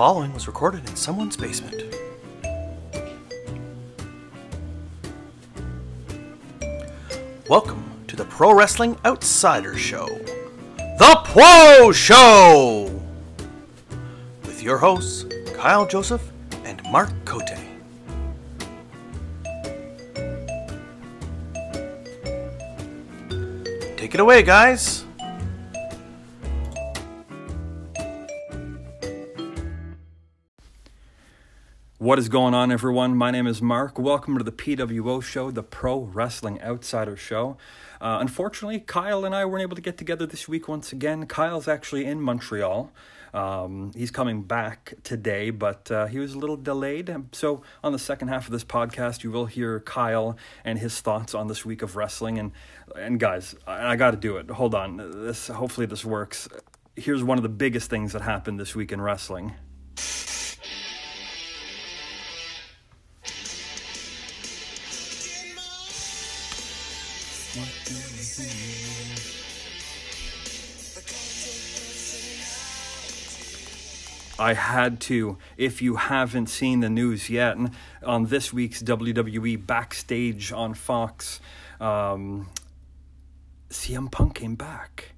following was recorded in someone's basement. Welcome to the Pro Wrestling Outsider Show, The Pro Show! With your hosts, Kyle Joseph and Marc Cote. Take it away, guys! What is going on, everyone? My name is Marc. Welcome to the PWO show, the Pro Wrestling Outsider Show. Uh, unfortunately, Kyle and I weren't able to get together this week once again. Kyle's actually in Montreal. Um, he's coming back today, but uh, he was a little delayed. So, on the second half of this podcast, you will hear Kyle and his thoughts on this week of wrestling. And, and guys, I, I got to do it. Hold on. This hopefully this works. Here's one of the biggest things that happened this week in wrestling. I had to. If you haven't seen the news yet, on this week's WWE Backstage on Fox, um, CM Punk came back.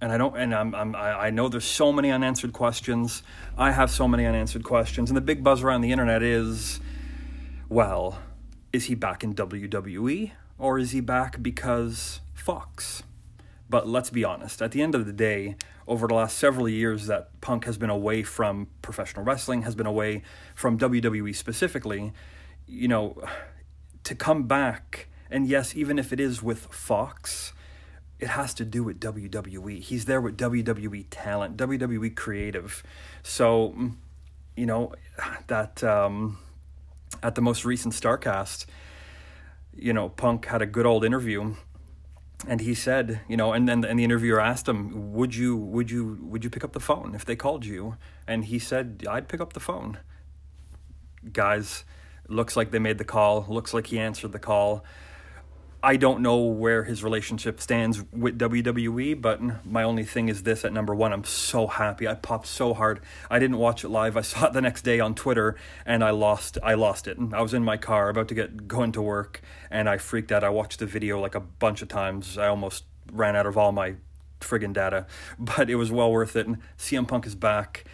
And I don't, and I'm, I'm, I know there's so many unanswered questions. I have so many unanswered questions, and the big buzz around the internet is, well, is he back in WWE or is he back because Fox? But let's be honest. At the end of the day, over the last several years that Punk has been away from professional wrestling, has been away from WWE specifically, you know, to come back, and yes, even if it is with Fox, it has to do with WWE. He's there with WWE talent, WWE creative. So, you know, that um, at the most recent Starcast, you know, Punk had a good old interview and he said, you know, and then and the interviewer asked him, "Would you would you would you pick up the phone if they called you?" And he said, "I'd pick up the phone." Guys, looks like they made the call. Looks like he answered the call. I don't know where his relationship stands with WWE, but my only thing is this at number one, I'm so happy. I popped so hard. I didn't watch it live. I saw it the next day on Twitter and I lost I lost it. I was in my car about to get going to work and I freaked out. I watched the video like a bunch of times. I almost ran out of all my friggin' data. But it was well worth it. And CM Punk is back.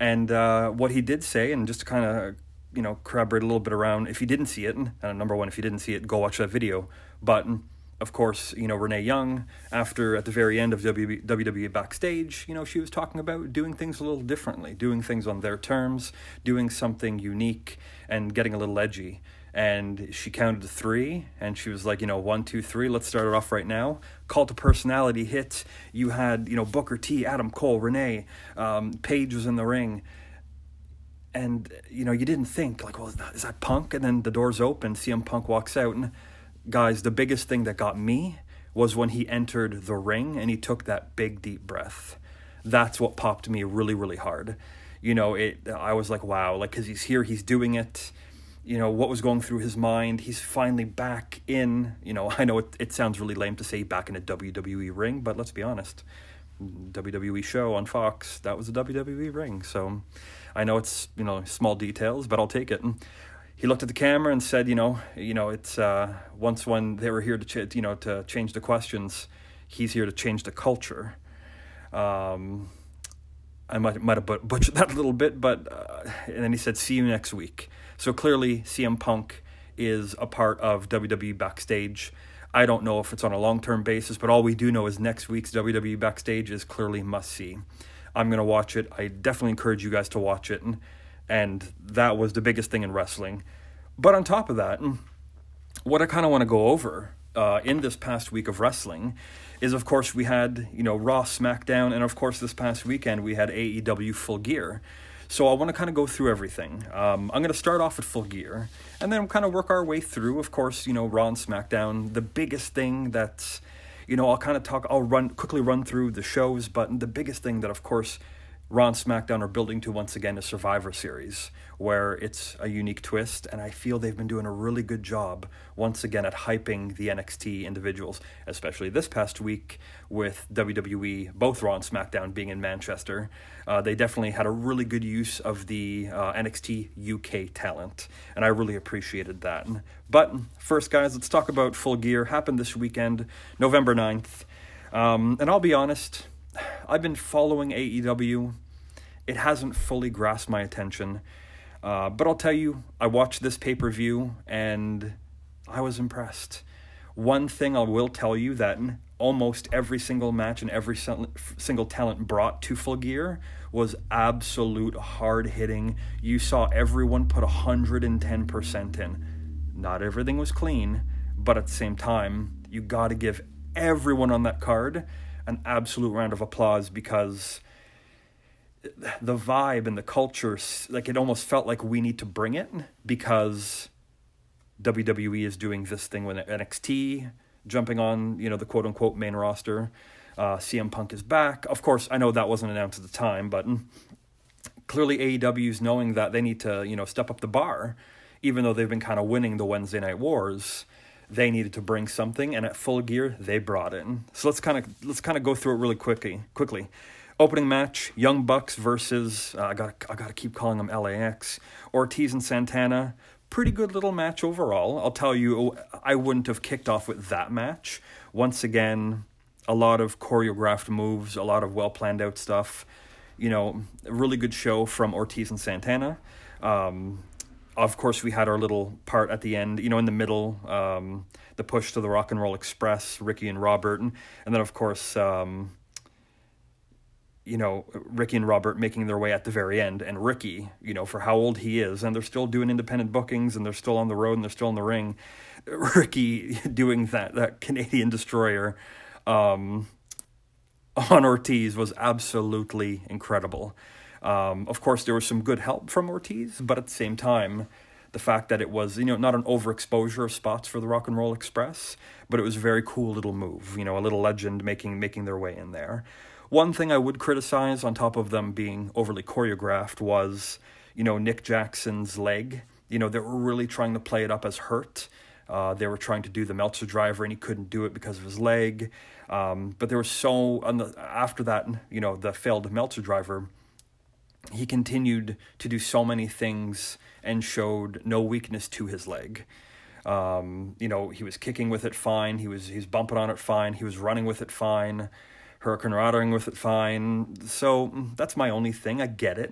And uh, what he did say, and just to kind of you know corroborate a little bit around if you didn't see it and uh, number one if you didn't see it go watch that video but of course you know renee young after at the very end of wwe backstage you know she was talking about doing things a little differently doing things on their terms doing something unique and getting a little edgy. And she counted to three and she was like you know one two three let's start it off right now. Call to personality hit. You had you know booker t adam cole renee um, paige was in the ring. And you know you didn't think like well is that, is that punk? And then the doors open cm punk walks out and guys the biggest thing that got me was when he entered the ring and he took that big deep breath. That's what popped me really really hard. You know it i was like wow like because he's here he's doing it. You know what was going through his mind? He's finally back in. You know i know it, it sounds really lame to say back in a wwe ring but let's be honest. Wwe show on fox that was a wwe ring. So I know it's you know small details, but I'll take it. He looked at the camera and said, you know, you know, it's uh, once when they were here to ch- you know to change the questions, he's here to change the culture. Um, I might might have butchered that a little bit, but uh, and then he said, "See you next week." So clearly, CM Punk is a part of WWE backstage. I don't know if it's on a long term basis, but all we do know is next week's WWE backstage is clearly must see. I'm to watch it. I definitely encourage you guys to watch it. And, and that was the biggest thing in wrestling. But on top of that, what I kind of want to go over uh, in this past week of wrestling is, of course, we had, you know, Raw, SmackDown, and of course, this past weekend we had AEW Full Gear. So I want to kind of go through everything. Um, I'm going to start off with Full Gear, and then kind of work our way through, of course, you know, Raw and SmackDown. The biggest thing that's you know, I'll kind of talk, I'll run quickly run through the shows, but the biggest thing that, of course, Raw and SmackDown are building to once again a Survivor Series where it's a unique twist, and I feel they've been doing a really good job once again at hyping the NXT individuals, especially this past week with WWE, both Raw and SmackDown being in Manchester. Uh, they definitely had a really good use of the uh, NXT UK talent, and I really appreciated that. But first, guys, let's talk about Full Gear. Happened this weekend, November 9th. Um, and I'll be honest, I've been following AEW. It hasn't fully grasped my attention. Uh, but I'll tell you, I watched this pay per view and I was impressed. One thing I will tell you that almost every single match and every single talent brought to Full Gear was absolute hard hitting. You saw everyone put 110% in. Not everything was clean, but at the same time, you got to give everyone on that card an absolute round of applause because the vibe and the culture like it almost felt like we need to bring it because WWE is doing this thing with NXT jumping on you know the quote unquote main roster. Uh, CM Punk is back. Of course, I know that wasn't announced at the time, but clearly AEW is knowing that they need to you know step up the bar, even though they've been kind of winning the Wednesday Night Wars they needed to bring something, and at Full Gear they brought it. So let's kind of let's kind of go through it really quickly. Quickly, opening match: Young Bucks versus uh, I got I got to keep calling them LAX. Ortiz and Santana. Pretty good little match overall. I'll tell you, I wouldn't have kicked off with that match. Once again, a lot of choreographed moves, a lot of well planned out stuff. You know, really good show from Ortiz and Santana. Um, of course, we had our little part at the end, you know, in the middle, um, the push to the Rock and Roll Express, Ricky and Robert, and, and then of course, um, you know, Ricky and Robert making their way at the very end, and Ricky, you know, for how old he is, and they're still doing independent bookings, and they're still on the road, and they're still in the ring. Ricky doing that that Canadian destroyer um, on Ortiz was absolutely incredible. Um, of course, there was some good help from Ortiz, but at the same time, the fact that it was you know not an overexposure of spots for the Rock and Roll Express, but it was a very cool little move. You know, a little legend making making their way in there. One thing I would criticize, on top of them being overly choreographed, was you know Nick Jackson's leg. You know, they were really trying to play it up as hurt. Uh, they were trying to do the Meltzer driver, and he couldn't do it because of his leg. Um, but there was so on the after that, you know, the failed Meltzer driver he continued to do so many things and showed no weakness to his leg. Um, you know, he was kicking with it fine. He was he's bumping on it fine. He was running with it fine. Hurricanrading with it fine. So mm, that's my only thing. I get it.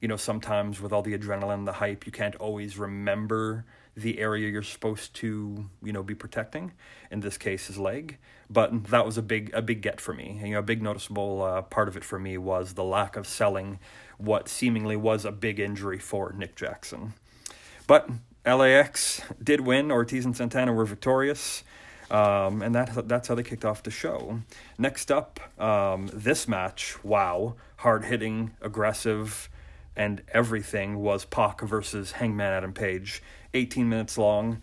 You know, sometimes with all the adrenaline, the hype, you can't always remember the area you're supposed to, you know, be protecting. In this case, his leg. But that was a big a big get for me. You know, a big noticeable uh, part of it for me was the lack of selling what seemingly was a big injury for Nick Jackson. But LAX did win. Ortiz and Santana were victorious. Um, and that that's how they kicked off the show. Next up, um, this match, wow, hard hitting, aggressive, and everything was Pac versus Hangman Adam Page. 18 minutes long.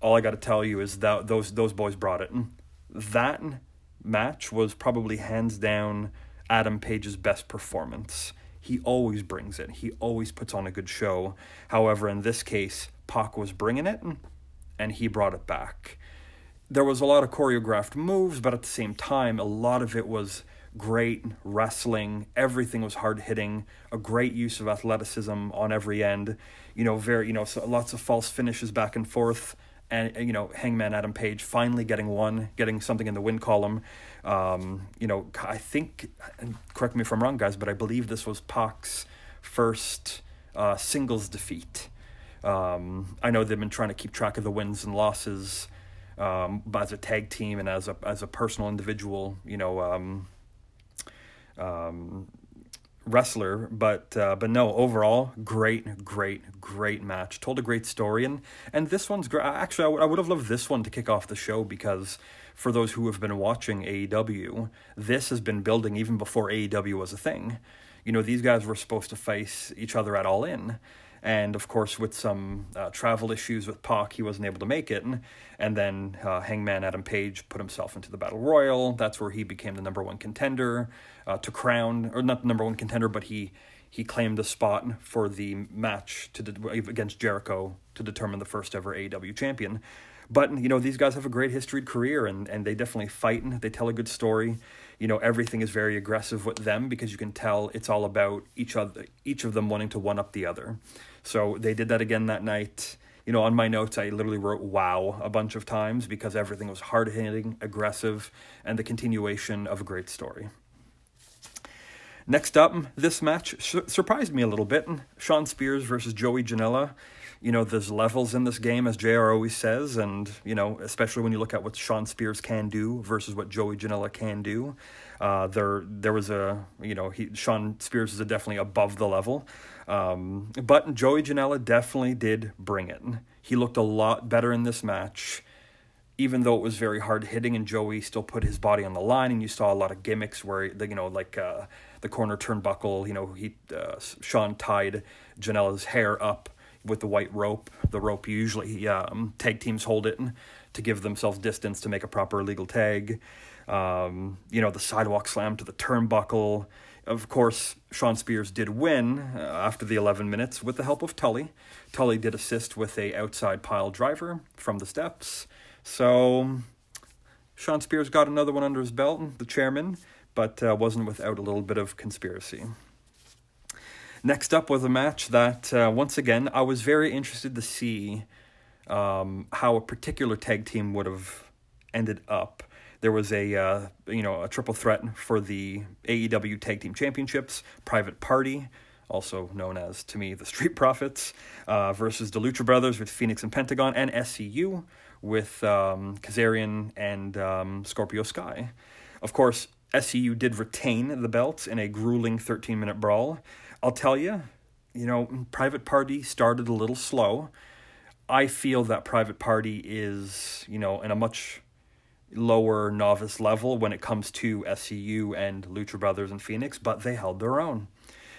All I got to tell you is that those those boys brought it. That match was probably hands down Adam Page's best performance he always brings it. He always puts on a good show. However, in this case, Pac was bringing it and he brought it back. There was a lot of choreographed moves, but at the same time, a lot of it was great wrestling. Everything was hard hitting, a great use of athleticism on every end. You know, very, you know, so lots of false finishes back and forth and you know Hangman Adam Page finally getting one, getting something in the win column. Um, you know, I think, correct me if I'm wrong, guys, but I believe this was Pac's first uh, singles defeat. Um, I know they've been trying to keep track of the wins and losses um, as a tag team and as a as a personal individual. You know. Um, um, wrestler, but uh, but no, overall, great, great, great match. Told a great story, and and this one's great. Actually, I, w- I would have loved this one to kick off the show because for those who have been watching AEW, this has been building even before AEW was a thing. You know, these guys were supposed to face each other at All In, And of course, with some uh, travel issues with Pac, he wasn't able to make it. And, then uh, Hangman Adam Page put himself into the Battle Royal. That's where he became the number one contender uh, to crown, or not the number one contender, but he he claimed a spot for the match to de- against Jericho to determine the first ever AEW champion. But you know these guys have a great historied career, and and they definitely fight and they tell a good story. You know everything is very aggressive with them because you can tell it's all about each other, each of them wanting to one up the other. So they did that again that night. You know, on my notes, I literally wrote "wow" a bunch of times because everything was hard hitting, aggressive, and the continuation of a great story. Next up, this match surprised me a little bit. Shawn Spears versus Joey Janela. You know, there's levels in this game, as JR always says, and, you know, especially when you look at what Shawn Spears can do versus what Joey Janela can do. Uh, there, there was a, you know, he, Shawn Spears is definitely above the level. Um, but Joey Janela definitely did bring it. He looked a lot better in this match even though it was very hard hitting and Joey still put his body on the line and you saw a lot of gimmicks where you know like uh, the corner turnbuckle. You know, he uh, Shawn tied Janela's hair up with the white rope. The rope usually um, tag teams hold it to give themselves distance to make a proper legal tag. Um, you know, the sidewalk slam to the turnbuckle. Of course, Shawn Spears did win uh, after the 11 minutes with the help of Tully. Tully did assist with a outside pile driver from the steps. So Shawn Spears got another one under his belt, the chairman, but uh, wasn't without a little bit of conspiracy. Next up was a match that, uh, once again, I was very interested to see um, how a particular tag team would have ended up. There was a uh, you know a triple threat for the AEW Tag Team Championships. Private Party, also known as to me the Street Profits, uh, versus the Lucha Brothers with Phoenix and Pentagon, and SCU with um, Kazarian and um, Scorpio Sky. Of course, SCU did retain the belts in a grueling 13 minute brawl. I'll tell you, you know, Private Party started a little slow. I feel that Private Party is, you know, in a much lower novice level when it comes to SCU and Lucha Brothers and Phoenix, but they held their own,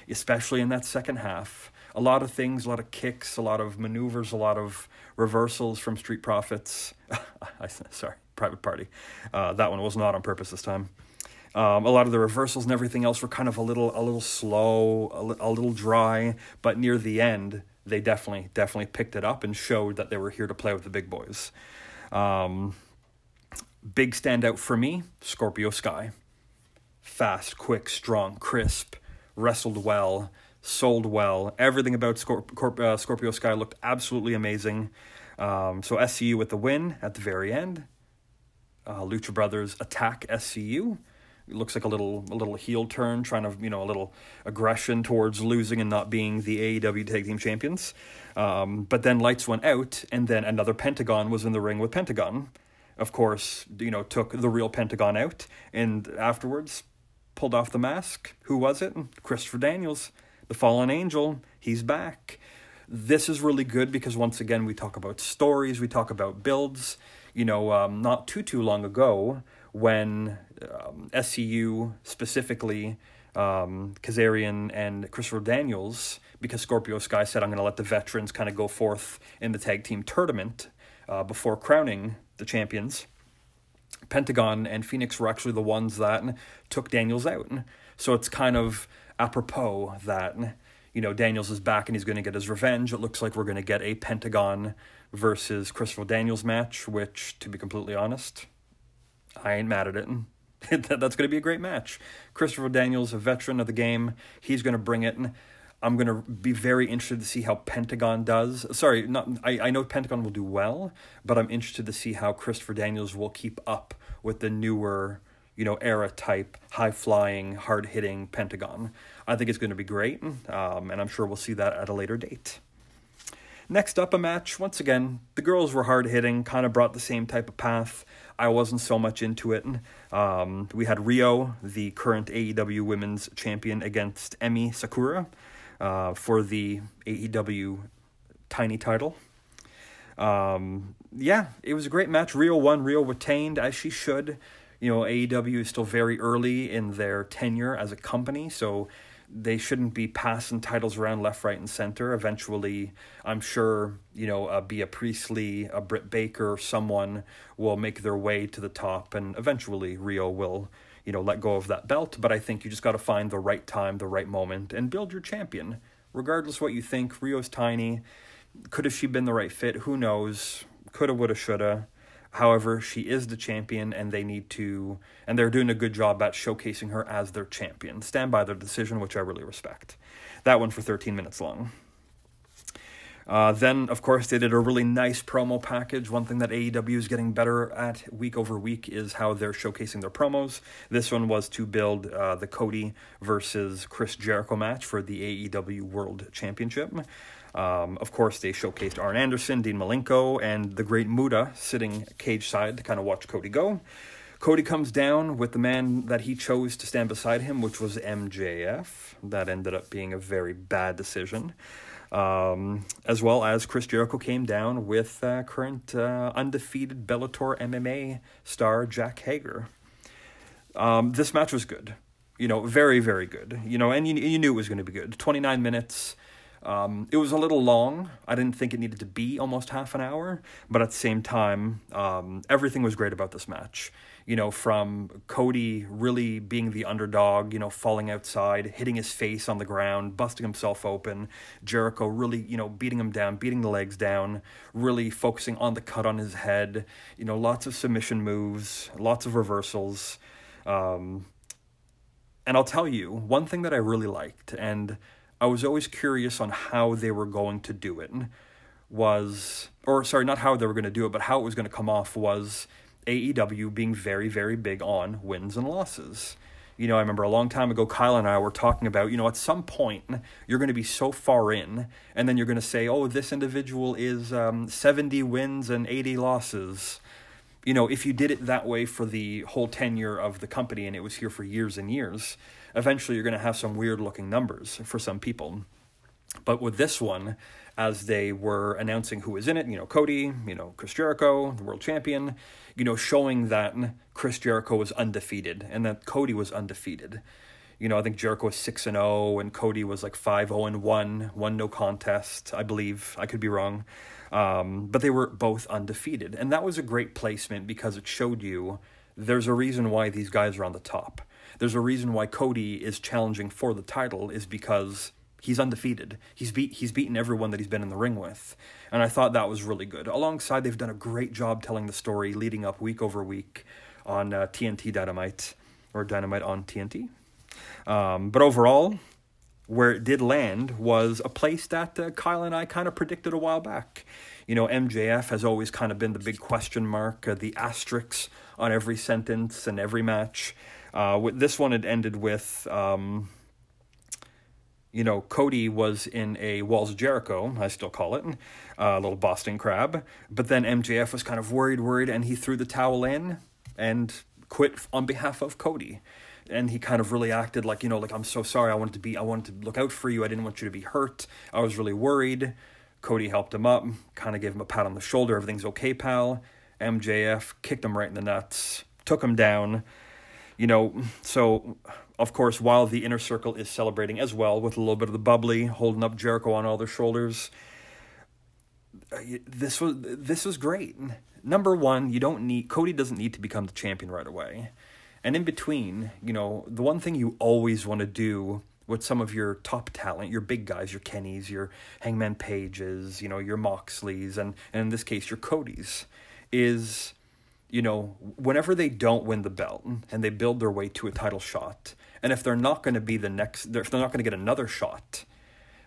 especially in that second half. A lot of things, a lot of kicks, a lot of maneuvers, a lot of reversals from Street Profits. I, sorry, Private Party. Uh, that one was not on purpose this time. Um, a lot of the reversals and everything else were kind of a little a little slow, a, li- a little dry, but near the end they definitely definitely picked it up and showed that they were here to play with the big boys. Um, big standout for me, Scorpio Sky. Fast, quick, strong, crisp, wrestled well, sold well. Everything about Scorp- Corp- uh, Scorpio Sky looked absolutely amazing. Um, so SCU with the win at the very end. Uh, Lucha Brothers attack SCU it looks like a little a little heel turn, trying to you know a little aggression towards losing and not being the AEW Tag Team Champions. Um, but then lights went out, and then another Pentagon was in the ring with Pentagon. Of course, you know took the real Pentagon out, and afterwards pulled off the mask. Who was it? Christopher Daniels, the fallen angel. He's back. This is really good because once again we talk about stories, we talk about builds. You know, um, not too too long ago when um, SCU specifically, um, Kazarian and Christopher Daniels, because Scorpio Sky said, I'm going to let the veterans kind of go forth in the tag team tournament uh, before crowning the champions. Pentagon and Phoenix were actually the ones that took Daniels out. So it's kind of apropos that, you know, Daniels is back and he's going to get his revenge. It looks like we're going to get a Pentagon versus Christopher Daniels match, which, to be completely honest, I ain't mad at it. That's going to be a great match. Christopher Daniels, a veteran of the game, he's going to bring it. I'm going to be very interested to see how Pentagon does. Sorry, not I, I know Pentagon will do well, but I'm interested to see how Christopher Daniels will keep up with the newer, you know, era type, high flying, hard hitting Pentagon. I think it's going to be great, um, and I'm sure we'll see that at a later date. Next up, a match. Once again, the girls were hard hitting, kind of brought the same type of path. I wasn't so much into it. Um, we had Riho, the current AEW Women's Champion, against Emi Sakura uh, for the AEW Tiny title. Um, yeah, it was a great match. Riho won. Riho retained as she should. You know, AEW is still very early in their tenure as a company, so they shouldn't be passing titles around left, right, and center. Eventually, I'm sure you know, uh, Bea Priestley, a Britt Baker, someone will make their way to the top, and eventually Riho will you know let go of that belt. But I think you just got to find the right time, the right moment, and build your champion. Regardless what you think, Riho's tiny. Could have she been the right fit? Who knows? Coulda, woulda, shoulda. However, she is the champion, and they need to, and they're doing a good job at showcasing her as their champion. Stand by their decision, which I really respect. That one for 13 minutes long. Uh, then, of course, they did a really nice promo package. One thing that AEW is getting better at week over week is how they're showcasing their promos. This one was to build uh, the Cody versus Chris Jericho match for the AEW World Championship. Um, of course, they showcased Arn Anderson, Dean Malenko, and the great Muta sitting cage side to kind of watch Cody go. Cody comes down with the man that he chose to stand beside him, which was MJF. That ended up being a very bad decision. Um, as well as Chris Jericho came down with uh, current uh, undefeated Bellator MMA star Jake Hager. Um, this match was good, you know, very very good, you know, and you you knew it was going to be good. Twenty nine minutes. Um, it was a little long. I didn't think it needed to be almost half an hour, but at the same time, um, everything was great about this match. You know, from Cody really being the underdog, you know, falling outside, hitting his face on the ground, busting himself open, Jericho really, you know, beating him down, beating the legs down, really focusing on the cut on his head, you know, lots of submission moves, lots of reversals. Um, and I'll tell you, one thing that I really liked, and I was always curious on how they were going to do it was or sorry, not how they were going to do it, but how it was going to come off was AEW being very very big on wins and losses. You know, I remember a long time ago Kyle and I were talking about, you know, at some point you're going to be so far in and then you're going to say, "Oh, this individual is um, 70 wins and 80 losses." You know, if you did it that way for the whole tenure of the company and it was here for years and years, eventually you're going to have some weird looking numbers for some people. But with this one, as they were announcing who was in it, you know, Cody, you know, Chris Jericho, the world champion, you know, showing that Chris Jericho was undefeated and that Cody was undefeated. You know, I think Jericho was 6 and 0 and Cody was like 5 0 and 1, one no contest, I believe. I could be wrong. Um, but they were both undefeated. And that was a great placement because it showed you there's a reason why these guys are on the top there's a reason why Cody is challenging for the title is because he's undefeated. He's beat he's beaten everyone that he's been in the ring with. And I thought that was really good. Alongside they've done a great job telling the story leading up week over week on uh, TNT Dynamite or Dynamite on TNT. Um, but overall, where it did land was a place that uh, Kyle and I kind of predicted a while back. You know, MJF has always kind of been the big question mark, uh, the asterisk on every sentence and every match. Uh, with this one, it ended with, um, you know, Cody was in a Walls of Jericho, I still call it, a little Boston crab. But then MJF was kind of worried, worried, and he threw the towel in and quit on behalf of Cody. And he kind of really acted like, you know, like, I'm so sorry. I wanted to be, I wanted to look out for you. I didn't want you to be hurt. I was really worried. Cody helped him up, kind of gave him a pat on the shoulder. Everything's okay, pal. MJF kicked him right in the nuts, took him down you know, so of course, while the inner circle is celebrating as well with a little bit of the bubbly, holding up Jericho on all their shoulders, uh, this was this was great. Number one, you don't need Cody doesn't need to become the champion right away, and in between, you know, the one thing you always want to do with some of your top talent, your big guys, your Kennys, your Hangman Pages, you know, your Moxleys, and, and in this case, your Codys, is you know, whenever they don't win the belt and they build their way to a title shot, and if they're not going to be the next, if they're not going to get another shot,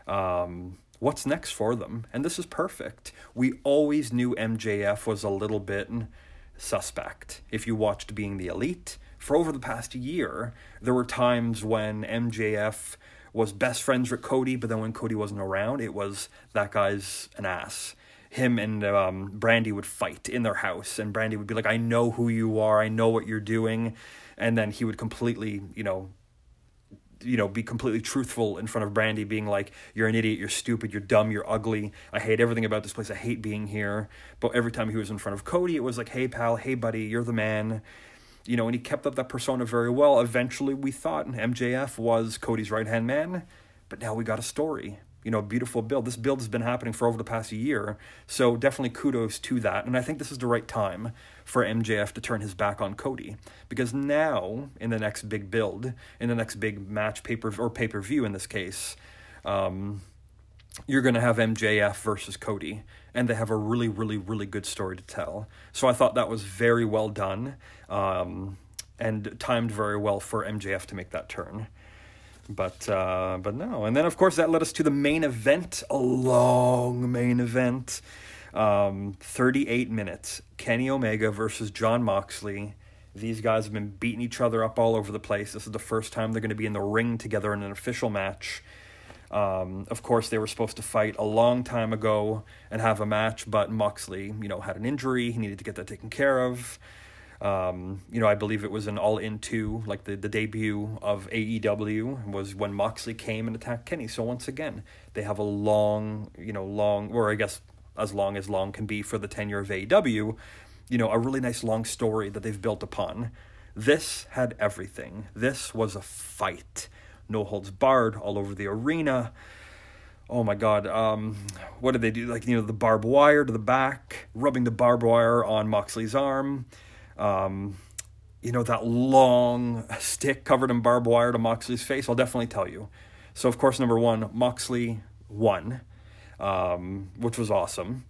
um, what's next for them? And this is perfect. We always knew MJF was a little bit suspect. If you watched Being the Elite, for over the past year, there were times when MJF was best friends with Cody, but then when Cody wasn't around, it was that guy's an ass him and um, Brandi would fight in their house, and Brandi would be like, "I know who you are. I know what you're doing," and then he would completely, you know, you know, be completely truthful in front of Brandi, being like, "You're an idiot. You're stupid. You're dumb. You're ugly. I hate everything about this place. I hate being here." But every time he was in front of Cody, it was like, "Hey, pal. Hey, buddy. You're the man." you know, and he kept up that persona very well. Eventually, we thought MJF was Cody's right hand man, but now we got a story. You know, beautiful build. This build has been happening for over the past year, so definitely kudos to that. And I think this is the right time for MJF to turn his back on Cody because now, in the next big build, in the next big match, paper or pay per view in this case, um, you're going to have MJF versus Cody, and they have a really, really, really good story to tell. So I thought that was very well done, um, and timed very well for MJF to make that turn. But uh, but no, and then of course that led us to the main event, a long main event, um, thirty eight minutes. Kenny Omega versus Jon Moxley. These guys have been beating each other up all over the place. This is the first time they're going to be in the ring together in an official match. Um, of course, they were supposed to fight a long time ago and have a match, but Moxley, you know, had an injury. He needed to get that taken care of. Um, you know, I believe it was an All In 2, like the, the debut of AEW was when Moxley came and attacked Kenny. So once again, they have a long, you know, long, or I guess as long as long can be for the tenure of AEW, you know, a really nice long story that they've built upon. This had everything. This was a fight no holds barred all over the arena. Oh my god, um, what did they do? Like, you know, the barbed wire to the back, rubbing the barbed wire on Moxley's arm. Um, you know, that long stick covered in barbed wire to Moxley's face. I'll definitely tell you. So, of course, number one, Moxley won, um, which was awesome.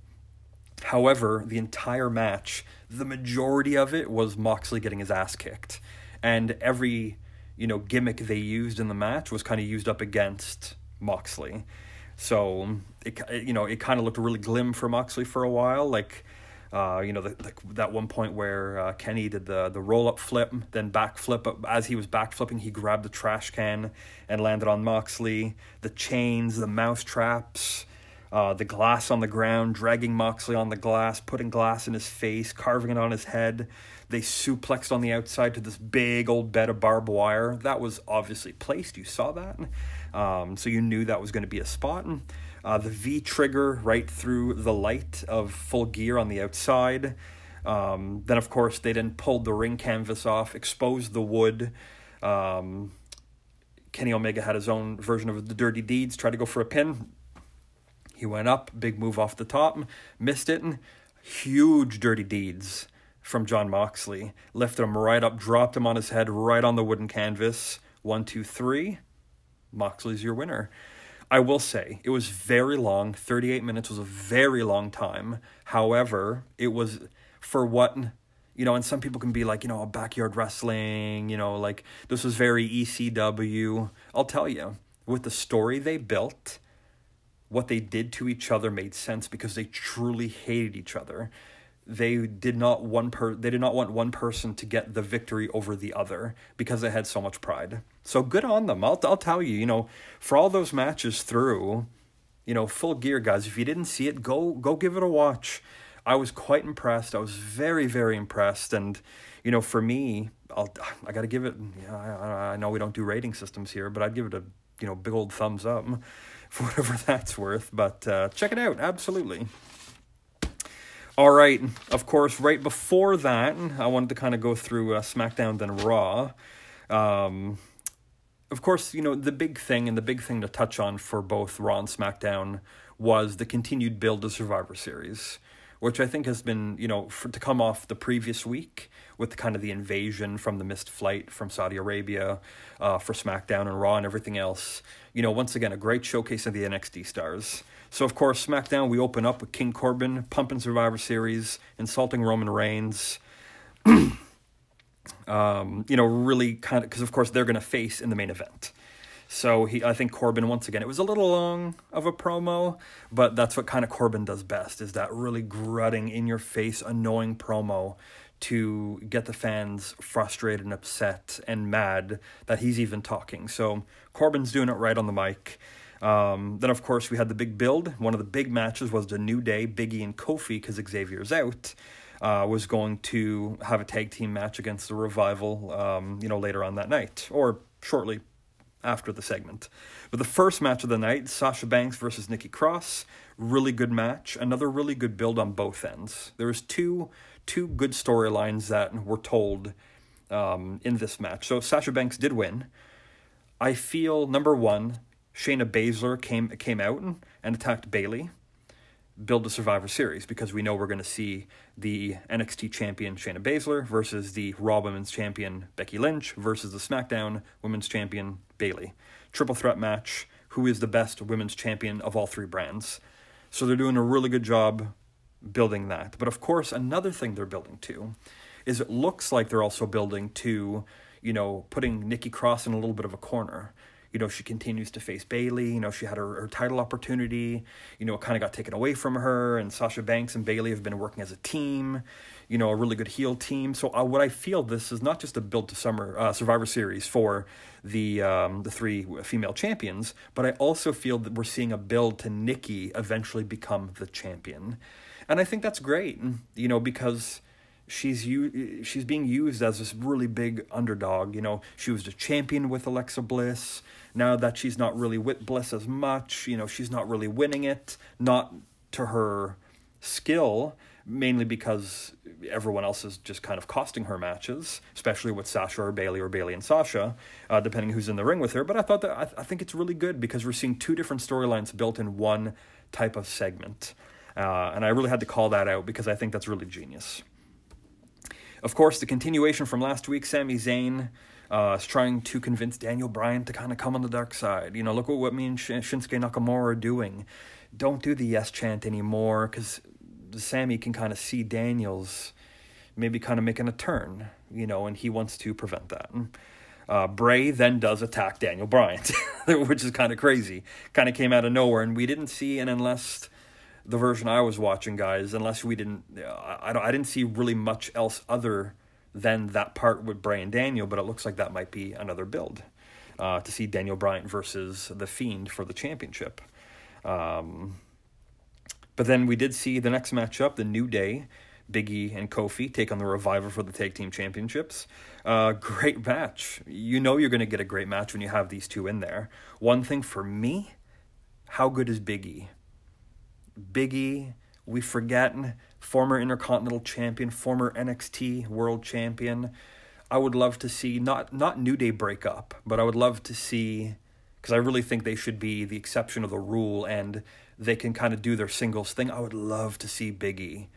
However, the entire match, the majority of it was Moxley getting his ass kicked. And every you know gimmick they used in the match was kind of used up against Moxley. So it you know it kind of looked really glim for Moxley for a while, like. Uh, you know, the, the, that one point where uh, Kenny did the, the roll up flip, then back flip. But As he was back flipping, he grabbed the trash can and landed on Moxley. The chains, the mouse traps, uh, the glass on the ground, dragging Moxley on the glass, putting glass in his face, carving it on his head. They suplexed on the outside to this big old bed of barbed wire. That was obviously placed. You saw that. Um, so you knew that was going to be a spot. Uh, the V trigger right through the light of full gear on the outside. Um, then, of course, they then pulled the ring canvas off, exposed the wood. Um, Kenny Omega had his own version of the Dirty Deeds, tried to go for a pin. He went up, big move off the top, missed it. Huge Dirty Deeds from Jon Moxley. Lifted him right up, dropped him on his head right on the wooden canvas. One, two, three. Moxley's your winner. I will say it was very long. 38 minutes was a very long time. However, it was for what you know, and some people can be like, you know, a backyard wrestling, you know, like this was very ECW. I'll tell you, with the story they built, what they did to each other made sense because they truly hated each other they did not one per they did not want one person to get the victory over the other because they had so much pride. So good on them. I'll I'll tell you, you know, for all those matches through, you know, full gear guys, if you didn't see it, go go give it a watch. I was quite impressed. I was very very impressed and you know, for me, I'll I got to give it yeah, I, I know we don't do rating systems here, but I'd give it a, you know, big old thumbs up for whatever that's worth, but uh, check it out absolutely. All right, of course, right before that, I wanted to kind of go through uh, SmackDown then Raw. Um, of course, you know, the big thing and the big thing to touch on for both Raw and SmackDown was the continued build of Survivor Series, which I think has been, you know, for, to come off the previous week with kind of the invasion from the missed flight from Saudi Arabia uh, for SmackDown and Raw and everything else. You know, once again, a great showcase of the NXT stars. So, of course, SmackDown, we open up with King Corbin pumping Survivor Series, insulting Roman Reigns. um, you know, really kind of, because of course they're going to face in the main event. So he, I think Corbin once again. It was a little long of a promo, but that's what kind of Corbin does best: is that really grutting, in your face, annoying promo to get the fans frustrated and upset and mad that he's even talking. So Corbin's doing it right on the mic. Um, then, of course, we had the big build. One of the big matches was the New Day, Biggie and Kofi, because Xavier's out, uh, was going to have a tag team match against the Revival, um, you know, later on that night, or shortly after the segment. But the first match of the night, Sasha Banks versus Nikki Cross, really good match. Another really good build on both ends. There was two two good storylines that were told um, in this match. So Sasha Banks did win. I feel number one, Shayna Baszler came came out and, and attacked Bayley, build a Survivor Series because we know we're going to see the NXT champion Shayna Baszler versus the Raw Women's champion Becky Lynch versus the SmackDown Women's champion Bayley. Triple threat match. Who is the best women's champion of all three brands? So they're doing a really good job building that. But of course, another thing they're building to is it looks like they're also building to, you know, putting Nikki Cross in a little bit of a corner. You know, she continues to face Bayley You know, she had her, her title opportunity. You know, it kind of got taken away from her. And Sasha Banks and Bayley have been working as a team. You know, a really good heel team. So uh, what I feel this is not just a build to summer uh, Survivor Series for the um, the three female champions, but I also feel that we're seeing a build to Nikki eventually become the champion, and I think that's great. You know, because she's u- she's being used as this really big underdog. You know, she was the champion with Alexa Bliss. Now that she's not really with Bliss as much, you know, she's not really winning it. Not to her skill, mainly because everyone else is just kind of costing her matches, especially with Sasha or Bayley or Bayley and Sasha, uh, depending who's in the ring with her. But I thought that I, I think it's really good because we're seeing two different storylines built in one type of segment. Uh, and I really had to call that out because I think that's really genius. Of course, the continuation from last week, Sami Zayn uh, is trying to convince Daniel Bryan to kind of come on the dark side. You know, look at what me and Shinsuke Nakamura are doing. Don't do the yes chant anymore because Sami can kind of see Daniel's maybe kind of making a turn, you know, and he wants to prevent that. Uh, Bray then does attack Daniel Bryan, which is kind of crazy. Kind of came out of nowhere, and we didn't see, and unless the version I was watching, guys, unless we didn't, I, I, didn't see really much else other than that part with Bray and Daniel, but it looks like that might be another build uh, to see Daniel Bryan versus The Fiend for the championship. Um, but then we did see the next matchup, the New Day, Biggie and Kofi take on the Revival for the Tag Team Championships. Uh, great match. You know you're going to get a great match when you have these two in there. One thing for me, how good is Biggie? Biggie, we forget, former Intercontinental Champion, former NXT World Champion. I would love to see not not New Day break up, but I would love to see because I really think they should be the exception of the rule and they can kind of do their singles thing. I would love to see Biggie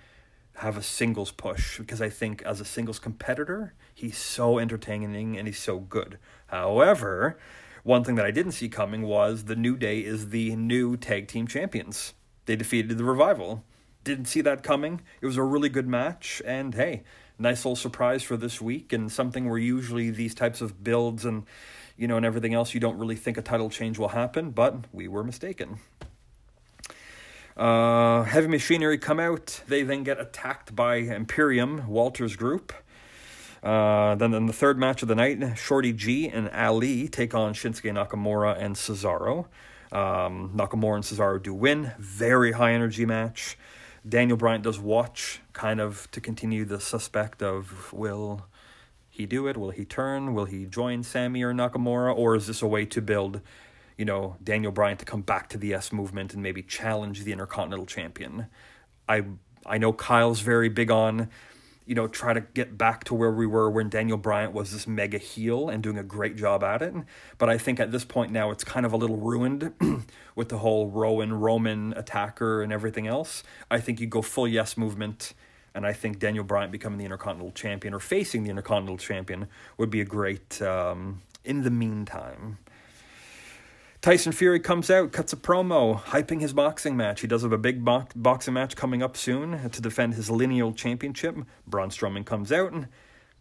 have a singles push because I think as a singles competitor, he's so entertaining and he's so good. However, one thing that I didn't see coming was the New Day is the new tag team champions. They defeated the Revival. Didn't see that coming. It was a really good match, and hey, nice little surprise for this week, and something where usually these types of builds and you know and everything else you don't really think a title change will happen, but we were mistaken. Uh, heavy machinery come out. They then get attacked by Imperium, Walter's group. Uh, then in the third match of the night, Shorty G and Ali take on Shinsuke Nakamura and Cesaro. Um, Nakamura and Cesaro do win. Very high energy match. Daniel Bryan does watch, kind of to continue the suspect of will he do it? Will he turn? Will he join Sami or Nakamura? Or is this a way to build, you know, Daniel Bryan to come back to the S movement and maybe challenge the Intercontinental Champion? I I know Kyle's very big on you know, try to get back to where we were when Daniel Bryan was this mega heel and doing a great job at it. But I think at this point now it's kind of a little ruined with the whole Rowan Roman attacker and everything else. I think you go full yes movement. And I think Daniel Bryan becoming the Intercontinental Champion or facing the Intercontinental Champion would be a great um, in the meantime. Tyson Fury comes out, cuts a promo, hyping his boxing match. He does have a big bo- boxing match coming up soon to defend his lineal championship. Braun Strowman comes out and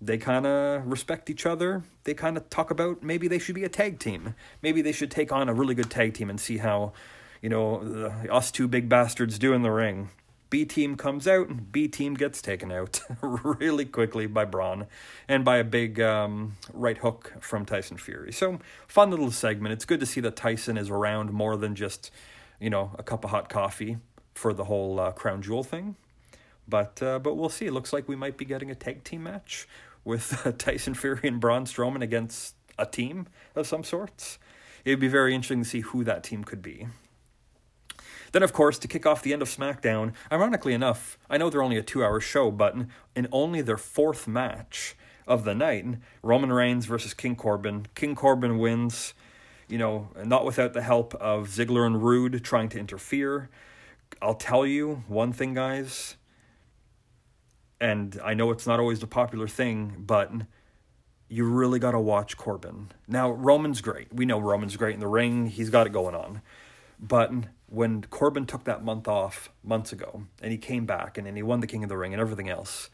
they kind of respect each other. They kind of talk about maybe they should be a tag team. Maybe they should take on a really good tag team and see how, you know, us two big bastards do in the ring. B team comes out, and B team gets taken out really quickly by Braun and by a big um, right hook from Tyson Fury. So, fun little segment. It's good to see that Tyson is around more than just, you know, a cup of hot coffee for the whole uh, crown jewel thing. But uh, but we'll see. It looks like we might be getting a tag team match with uh, Tyson Fury and Braun Strowman against a team of some sorts. It'd be very interesting to see who that team could be. Then, of course, to kick off the end of SmackDown, ironically enough, I know they're only a two hour show, but in only their fourth match of the night. Roman Reigns versus King Corbin. King Corbin wins, you know, not without the help of Ziggler and Roode trying to interfere. I'll tell you one thing, guys, and I know it's not always the popular thing, but you really got to watch Corbin. Now, Roman's great. We know Roman's great in the ring, he's got it going on. But when Corbin took that month off months ago and he came back and then he won the King of the Ring and everything else,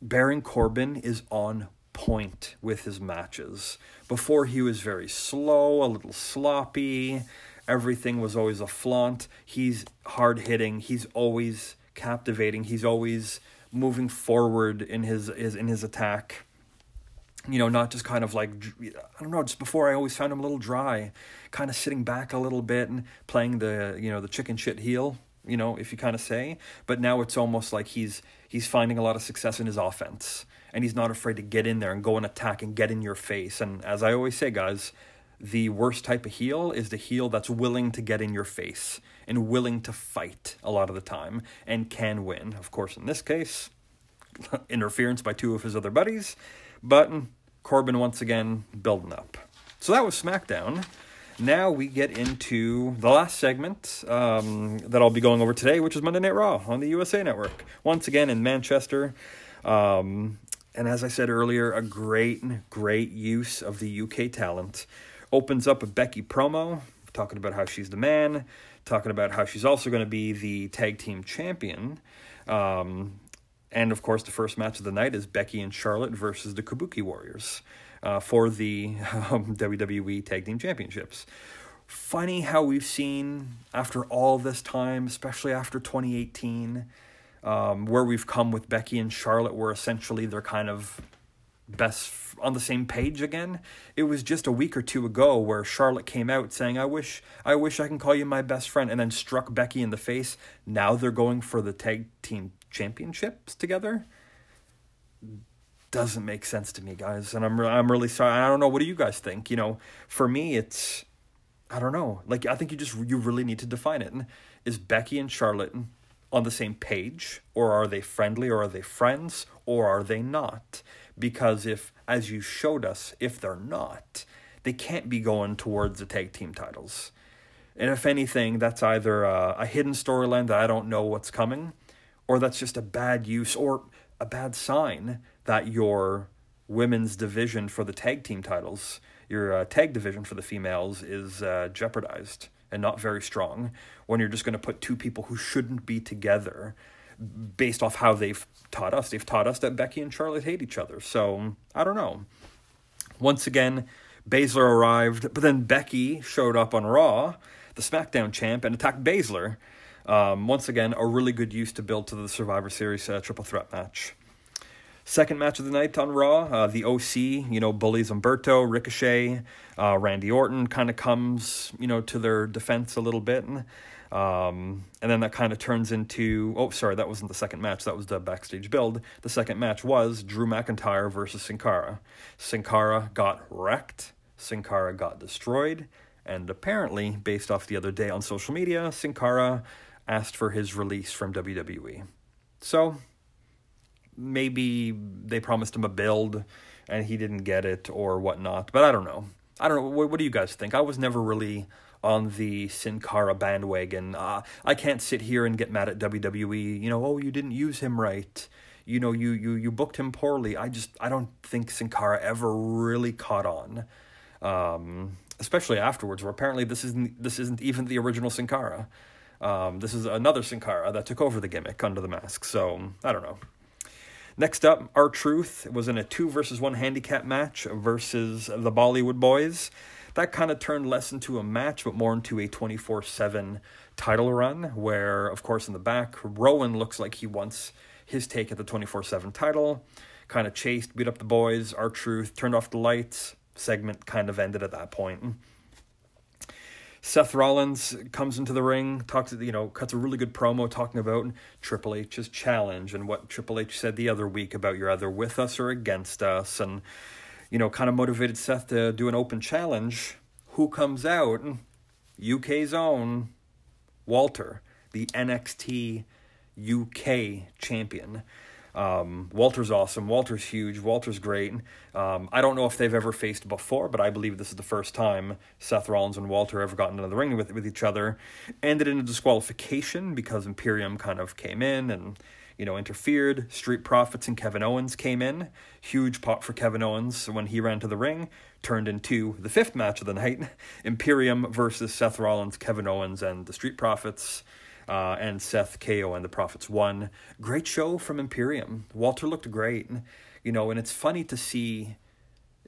Baron Corbin is on point with his matches. Before he was very slow, a little sloppy, everything was always a flaunt. He's hard hitting, he's always captivating, he's always moving forward in his, his in his attack. You know, not just kind of like I don't know, just before I always found him a little dry, kind of sitting back a little bit and playing the, you know, the chicken shit heel, you know, if you kind of say. But now it's almost like he's he's finding a lot of success in his offense and he's not afraid to get in there and go and attack and get in your face. And as I always say, guys, the worst type of heel is the heel that's willing to get in your face and willing to fight a lot of the time and can win. Of course, in this case, interference by two of his other buddies, but Corbin once again building up. So that was SmackDown. Now we get into the last segment um, that I'll be going over today, which is Monday Night Raw on the USA Network. Once again in Manchester. Um, and as I said earlier, a great, great use of the UK talent. Opens up a Becky promo, talking about how she's the man, talking about how she's also going to be the tag team champion. Um, and of course, the first match of the night is Becky and Charlotte versus the Kabuki Warriors uh, for the um, WWE Tag Team Championships. Funny how we've seen after all this time, especially after 2018, um, where we've come with Becky and Charlotte, where essentially they're kind of best on the same page again. It was just a week or two ago where Charlotte came out saying, "I wish, I wish I can call you my best friend," and then struck Becky in the face. Now they're going for the tag team championships together doesn't make sense to me, guys. And I'm I'm really sorry. I don't know. What do you guys think? You know, for me, it's I don't know. Like I think you just you really need to define it. Is Becky and Charlotte on the same page, or are they friendly, or are they friends, or are they not? Because if, as you showed us, if they're not, they can't be going towards the tag team titles. And if anything, that's either a, a hidden storyline that I don't know what's coming, or that's just a bad use or a bad sign that your women's division for the tag team titles, your uh, tag division for the females, is uh, jeopardized and not very strong when you're just going to put two people who shouldn't be together based off how they've taught us. They've taught us that Becky and Charlotte hate each other. So I don't know. Once again, Baszler arrived, but then Becky showed up on Raw, the SmackDown champ, and attacked Baszler. Um, once again, a really good use to build to the Survivor Series uh, triple threat match. Second match of the night on Raw, uh, the OC, you know, bullies Humberto, Ricochet, uh, Randy Orton kind of comes, you know, to their defense a little bit. Um, and then that kind of turns into, oh, sorry, that wasn't the second match. That was the backstage build. The second match was Drew McIntyre versus Sin Cara. Sin Cara got wrecked. Sin Cara got destroyed. And apparently, based off the other day on social media, Sin Cara asked for his release from WWE. So maybe they promised him a build and he didn't get it or whatnot. But I don't know. I don't know. What, what do you guys think? I was never really on the Sin Cara bandwagon. Uh, I can't sit here and get mad at WWE. You know, oh, you didn't use him right. You know, you you you booked him poorly. I just I don't think Sin Cara ever really caught on. Um, especially afterwards, where apparently this isn't this isn't even the original Sin Cara. Um, this is another Sin Cara that took over the gimmick under the mask. So I don't know. Next up, R-Truth was in a two versus one handicap match versus the Bollywood Boys. That kind of turned less into a match, but more into a 24 7 title run, where, of course, in the back, Rowan looks like he wants his take at the 24 7 title. Kind of chased, beat up the boys, R-Truth, turned off the lights. Segment kind of ended at that point. Seth Rollins comes into the ring, talks, you know, cuts a really good promo talking about Triple H's challenge and what Triple H said the other week about you're either with us or against us, and you know, kind of motivated Seth to do an open challenge. Who comes out? UK's own Walter, the NXT UK champion. Um, Walter's awesome. Walter's huge. Walter's great. Um, I don't know if they've ever faced before, but I believe this is the first time Seth Rollins and Walter ever gotten into the ring with with each other. Ended in a disqualification because Imperium kind of came in and you know interfered. Street Profits and Kevin Owens came in. Huge pop for Kevin Owens when he ran to the ring. Turned into the fifth match of the night: Imperium versus Seth Rollins, Kevin Owens, and the Street Profits uh, and Seth KO and the Profits won. Great show from Imperium. Walter looked great, you know, and it's funny to see,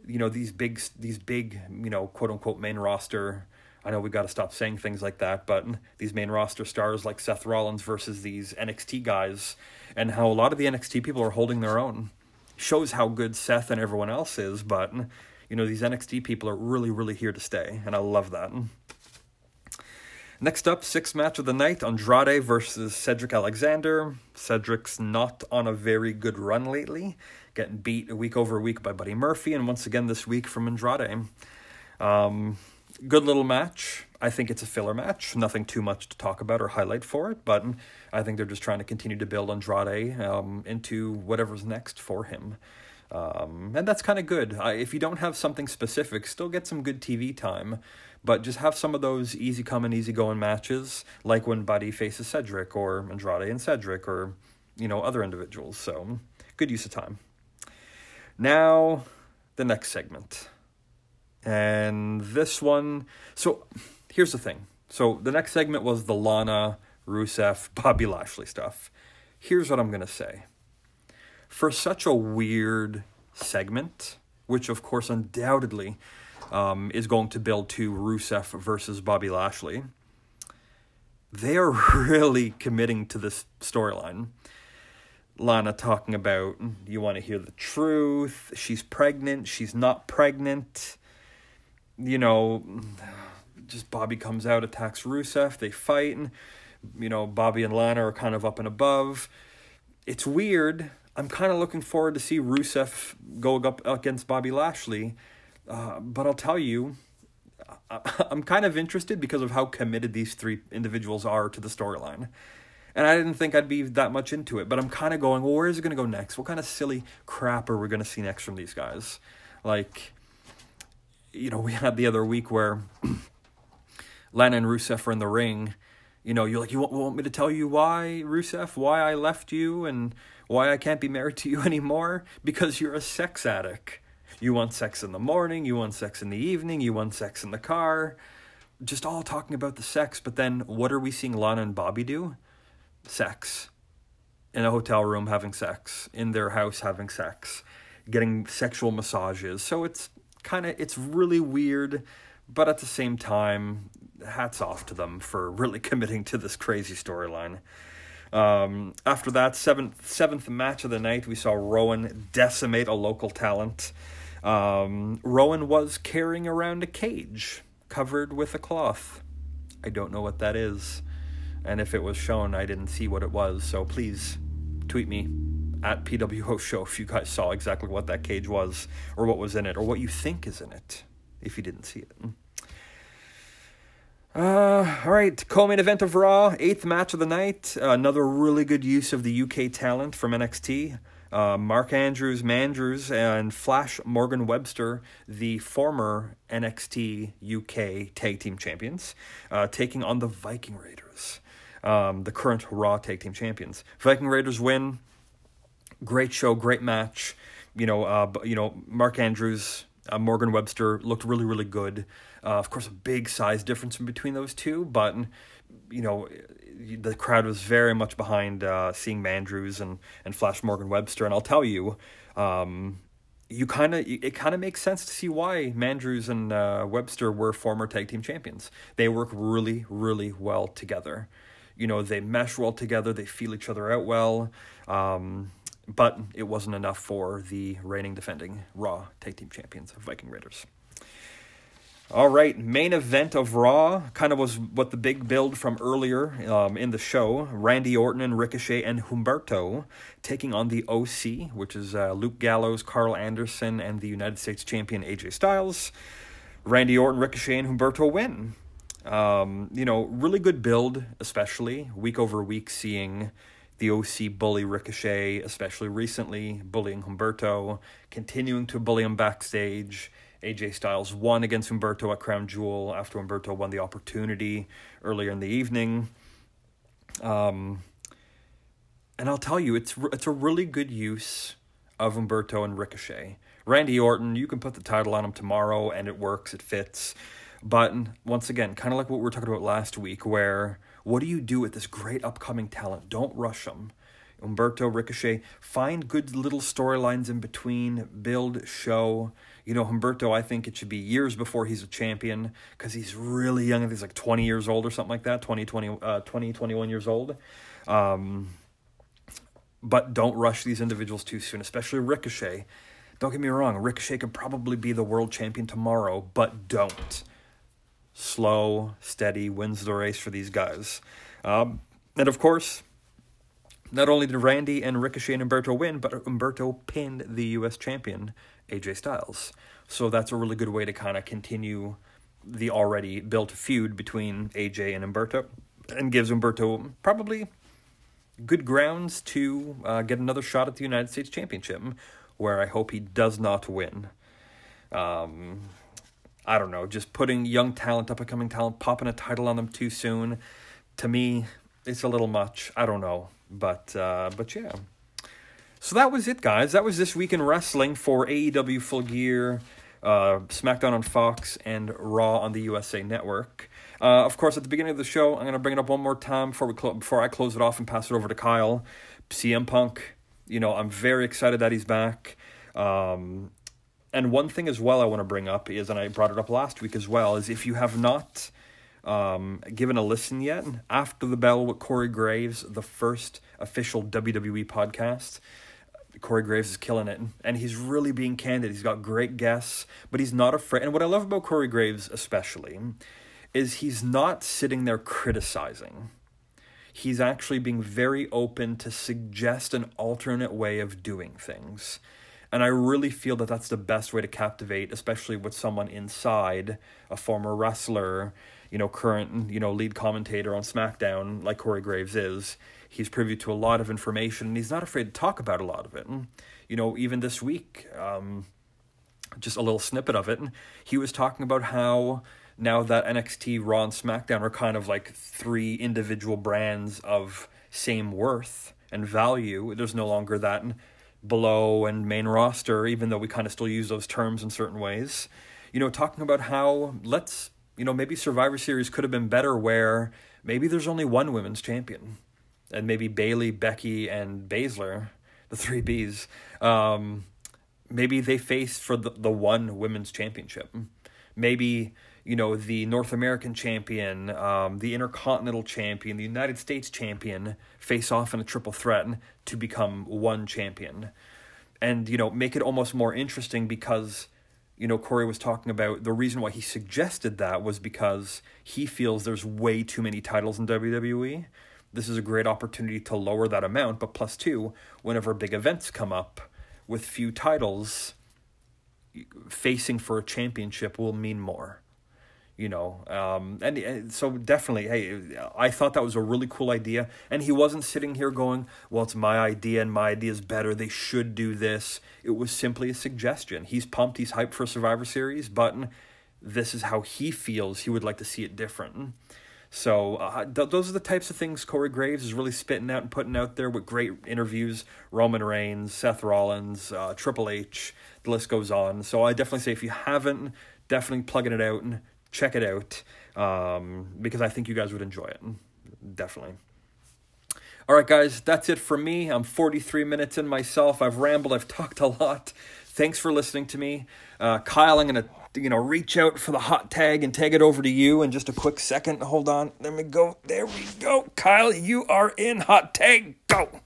you know, these big, these big, you know, quote unquote main roster. I know we got to stop saying things like that, but these main roster stars like Seth Rollins versus these NXT guys, and how a lot of the NXT people are holding their own, shows how good Seth and everyone else is. But you know, these NXT people are really, really here to stay, and I love that. Next up, sixth match of the night Andrade versus Cedric Alexander. Cedric's not on a very good run lately, getting beat week over week by Buddy Murphy, and once again this week from Andrade. Um, good little match. I think it's a filler match. Nothing too much to talk about or highlight for it, but I think they're just trying to continue to build Andrade um, into whatever's next for him. Um, and that's kind of good. I, if you don't have something specific, still get some good TV time but just have some of those easy come and easy going matches, like when Buddy faces Cedric or Andrade and Cedric or you know other individuals. So good use of time. Now the next segment, and this one. So here's the thing. So the next segment was the Lana, Rusev, Bobby Lashley stuff. Here's what I'm gonna say. For such a weird segment, which of course undoubtedly um, is going to build to Rusev versus Bobby Lashley. They are really committing to this storyline. Lana talking about you want to hear the truth. She's pregnant. She's not pregnant. You know, just Bobby comes out, attacks Rusev. They fight. And, you know, Bobby and Lana are kind of up and above. It's weird. I'm kind of looking forward to see Rusev go up against Bobby Lashley uh, but I'll tell you, I, I'm kind of interested because of how committed these three individuals are to the storyline. And I didn't think I'd be that much into it, but I'm kind of going, well, where is it going to go next? What kind of silly crap are we going to see next from these guys? Like, you know, we had the other week where Lana and Rusev were in the ring. You know, you're like, you want, want me to tell you why, Rusev, why I left you and why I can't be married to you anymore? Because you're a sex addict. You want sex in the morning, you want sex in the evening, you want sex in the car. Just all talking about the sex, but then what are we seeing Lana and Bobby do? Sex. In a hotel room having sex, in their house having sex, getting sexual massages. So it's kind of it's really weird, but at the same time, hats off to them for really committing to this crazy storyline. Um, after that, seventh seventh match of the night, we saw Rowan decimate a local talent. Um, Rowan was carrying around a cage covered with a cloth. I don't know what that is. And if it was shown, I didn't see what it was. So please tweet me at PWO Show if you guys saw exactly what that cage was, or what was in it, or what you think is in it, if you didn't see it. Uh, all right, co-main event of Raw, eighth match of the night. Another really good use of the UK talent from NXT uh, Mark Andrews, Mandrews, and Flash Morgan Webster, the former NXT UK Tag Team Champions, uh, taking on the Viking Raiders, um, the current Raw Tag Team Champions. Viking Raiders win. Great show, great match. You know, uh, you know, Mark Andrews, uh, Morgan Webster looked really, really good. Uh, of course, a big size difference in between those two, but you know, the crowd was very much behind uh, seeing Mandrews and, and Flash Morgan Webster. And I'll tell you, um, you kind of it kind of makes sense to see why Mandrews and uh, Webster were former tag team champions. They work really, really well together. You know, they mesh well together. They feel each other out well. Um, but it wasn't enough for the reigning defending Raw tag team champions, Viking Raiders. All right, main event of Raw kind of was what the big build from earlier um, in the show. Randy Orton and Ricochet and Humberto taking on the OC, which is uh, Luke Gallows, Karl Anderson, and the United States champion AJ Styles. Randy Orton, Ricochet, and Humberto win. Um, you know, really good build, especially week over week, seeing the OC bully Ricochet, especially recently, bullying Humberto, continuing to bully him backstage. AJ Styles won against Humberto at Crown Jewel after Humberto won the opportunity earlier in the evening. Um, and I'll tell you, it's it's a really good use of Humberto and Ricochet. Randy Orton, you can put the title on him tomorrow and it works, it fits. But once again, kind of like what we were talking about last week, where what do you do with this great upcoming talent? Don't rush them. Humberto, Ricochet, find good little storylines in between, build, show. You know, Humberto, I think it should be years before he's a champion because he's really young. He's like 20 years old or something like that, 20, 20, uh, 20 21 years old. Um, but don't rush these individuals too soon, especially Ricochet. Don't get me wrong, Ricochet could probably be the world champion tomorrow, but don't. Slow, steady wins the race for these guys. Um, and of course, not only did Randy and Ricochet and Humberto win, but Humberto pinned the U.S. champion, AJ Styles. So that's a really good way to kind of continue the already built feud between AJ and Humberto and gives Humberto probably good grounds to uh, get another shot at the United States Championship, where I hope he does not win. Um, I don't know, just putting young talent, up and coming talent, popping a title on them too soon, to me, it's a little much. I don't know, but uh, but yeah. So that was it, guys. That was this week in wrestling for AEW Full Gear, uh, SmackDown on Fox, and Raw on the USA Network. Uh, of course, at the beginning of the show, I'm going to bring it up one more time before we clo- before I close it off and pass it over to Kyle. CM Punk, you know, I'm very excited that he's back. Um, and one thing as well I want to bring up is, and I brought it up last week as well, is if you have not um, given a listen yet, After the Bell with Corey Graves, the first official WWE podcast, Corey Graves is killing it, and he's really being candid. He's got great guests, but he's not afraid. And what I love about Corey Graves, especially, is he's not sitting there criticizing. He's actually being very open to suggest an alternate way of doing things. And I really feel that that's the best way to captivate, especially with someone inside, a former wrestler, you know, current, you know, lead commentator on SmackDown, like Corey Graves is. He's privy to a lot of information, and he's not afraid to talk about a lot of it. And, you know, even this week, um, just a little snippet of it, and he was talking about how now that NXT, Raw, and SmackDown are kind of like three individual brands of same worth and value, there's no longer that below and main roster, even though we kind of still use those terms in certain ways. You know, talking about how let's, you know, maybe Survivor Series could have been better where maybe there's only one women's champion. And maybe Bayley, Becky, and Baszler, the three Bs, um, maybe they face for the, the one women's championship. Maybe you know, the North American champion, um, the Intercontinental champion, the United States champion face off in a triple threat to become one champion. And, you know, make it almost more interesting because, you know, Corey was talking about the reason why he suggested that was because he feels there's way too many titles in WWE. This is a great opportunity to lower that amount, but plus two, whenever big events come up with few titles, facing for a championship will mean more you know? Um, and, and, so definitely hey i thought that was a really cool idea and he wasn't sitting here going well it's my idea and my idea is better they should do this. It was simply a suggestion. He's pumped he's hyped for survivor series but this is how he feels he would like to see it different so uh, th- those are the types of things Corey Graves is really spitting out and putting out there with great interviews. Roman Reigns, Seth Rollins, uh, Triple H, the list goes on. So I definitely say if you haven't, definitely plugging it out and check it out um, because I think you guys would enjoy it. Definitely. All right, guys, that's it for me. I'm 43 minutes in myself. I've rambled, I've talked a lot. Thanks for listening to me. Uh, Kyle, I'm going to you know reach out for the hot tag and tag it over to you in just a quick second. Hold on. Let me go. There we go. Kyle, you are in hot tag. Go.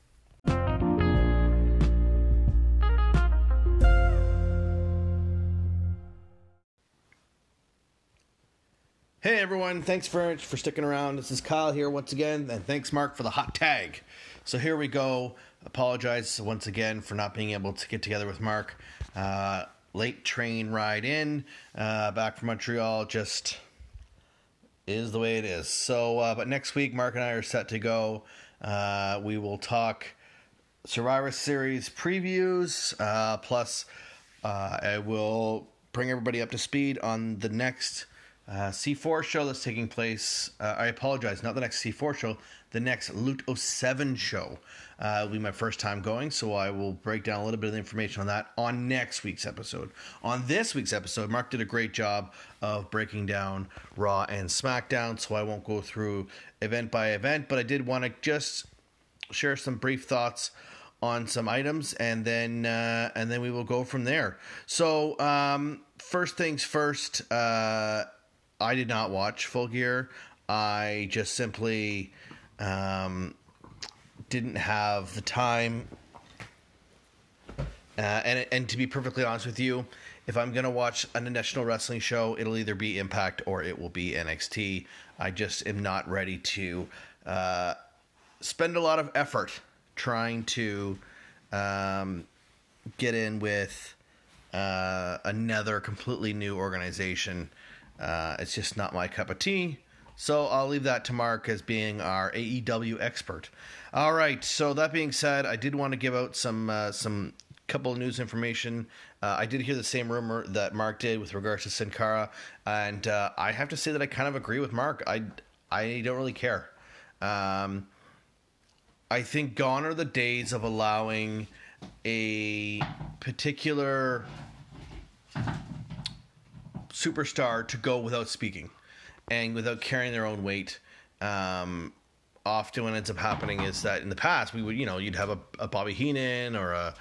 Hey everyone, thanks much for sticking around. This is Kyle here once again, and thanks Mark for the hot tag. So here we go. Apologize once again for not being able to get together with Mark. Uh, late train ride in, uh, back from Montreal, just is the way it is. So, uh, but next week, Mark and I are set to go Uh, we will talk Survivor Series previews. Uh, plus, uh, I will bring everybody up to speed on the next uh, C4 show that's taking place. Uh, I apologize, not the next C4 show, the next Loot 07 show. Uh, will be my first time going, so I will break down a little bit of the information on that on next week's episode. On this week's episode, Mark did a great job of breaking down Raw and SmackDown, so I won't go through event by event, but I did want to just share some brief thoughts on some items, and then uh, and then we will go from there. So um, first things first, uh, I did not watch Full Gear. I just simply um, didn't have the time. Uh, and and to be perfectly honest with you, if I'm gonna watch a national wrestling show, it'll either be Impact or it will be NXT. I just am not ready to uh, spend a lot of effort trying to um, get in with uh, another completely new organization. Uh, it's just not my cup of tea. So I'll leave that to Mark as being our AEW expert. All right. So that being said, I did want to give out some uh, some couple of news information. Uh, I did hear the same rumor that Mark did with regards to Sin Cara, and uh, I have to say that I kind of agree with Mark. I I don't really care. Um, I think gone are the days of allowing a particular superstar to go without speaking and without carrying their own weight. Um, often, what ends up happening is that in the past, we would, you know, you'd have a, a Bobby Heenan or a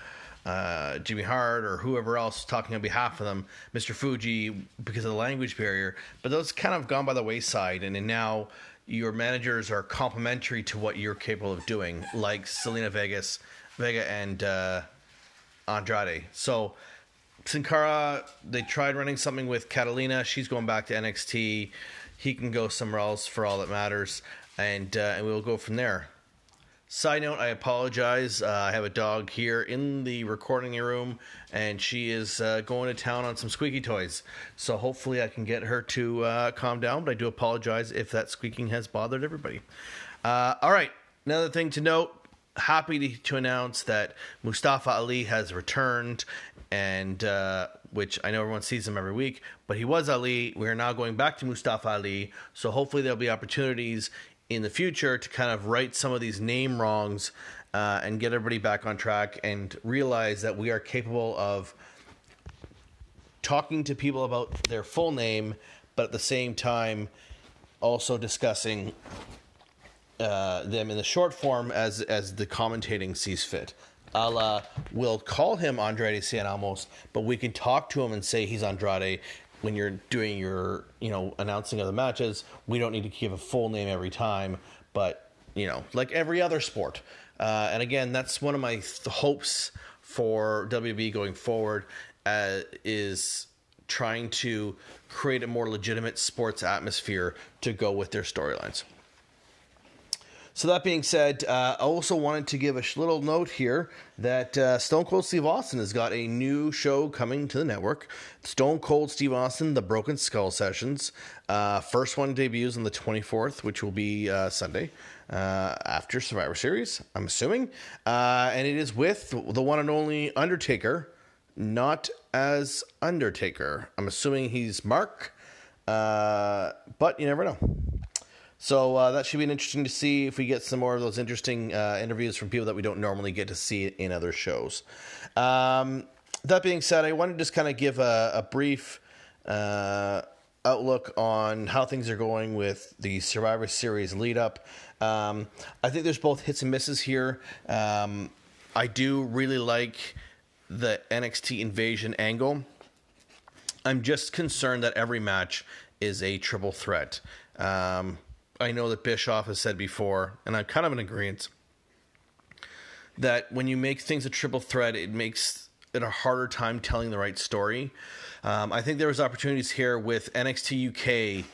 uh, Jimmy Hart or whoever else talking on behalf of them, Mr. Fuji, because of the language barrier. But those kind of gone by the wayside, and, and now your managers are complementary to what you're capable of doing, like Zelina Vegas, Vega, and uh, Andrade. So Sin Cara, they tried running something with Catalina. She's going back to NXT. He can go somewhere else for all that matters, and uh, and we'll go from there. Side note: I apologize. Uh, I have a dog here in the recording room, and she is uh, going to town on some squeaky toys. So hopefully, I can get her to uh, calm down. But I do apologize if that squeaking has bothered everybody. Uh, all right. Another thing to note: happy to, announce that Mustafa Ali has returned, and uh, which I know everyone sees him every week, but he was Ali. We are now going back to Mustafa Ali, so hopefully there'll be opportunities in the future to kind of right some of these name wrongs uh, and get everybody back on track and realize that we are capable of talking to people about their full name, but at the same time also discussing uh, them in the short form as as the commentating sees fit. A la, we'll call him Andrade Cien Almas, but we can talk to him and say he's Andrade when you're doing your, you know, announcing of the matches. We don't need to give a full name every time, but, you know, like every other sport. Uh, and again, that's one of my th- hopes for WB going forward uh, is trying to create a more legitimate sports atmosphere to go with their storylines. So that being said, uh, I also wanted to give a little note here that uh, Stone Cold Steve Austin has got a new show coming to the network. Stone Cold Steve Austin, The Broken Skull Sessions. Uh, first one debuts on the 24th, which will be uh, Sunday uh, after Survivor Series, I'm assuming. Uh, and it is with the one and only Undertaker, not as Undertaker. I'm assuming he's Mark, but you never know. So uh, that should be interesting to see if we get some more of those interesting uh, interviews from people that we don't normally get to see in other shows. Um, that being said, I want to just kind of give a, a brief uh, outlook on how things are going with the Survivor Series lead up. Um, I think there's both hits and misses here. Um, I do really like the NXT invasion angle. I'm just concerned that every match is a triple threat. Um, I know that Bischoff has said before, and I'm kind of in agreement that when you make things a triple threat, it makes it a harder time telling the right story. Um, I think there was opportunities here with NXT UK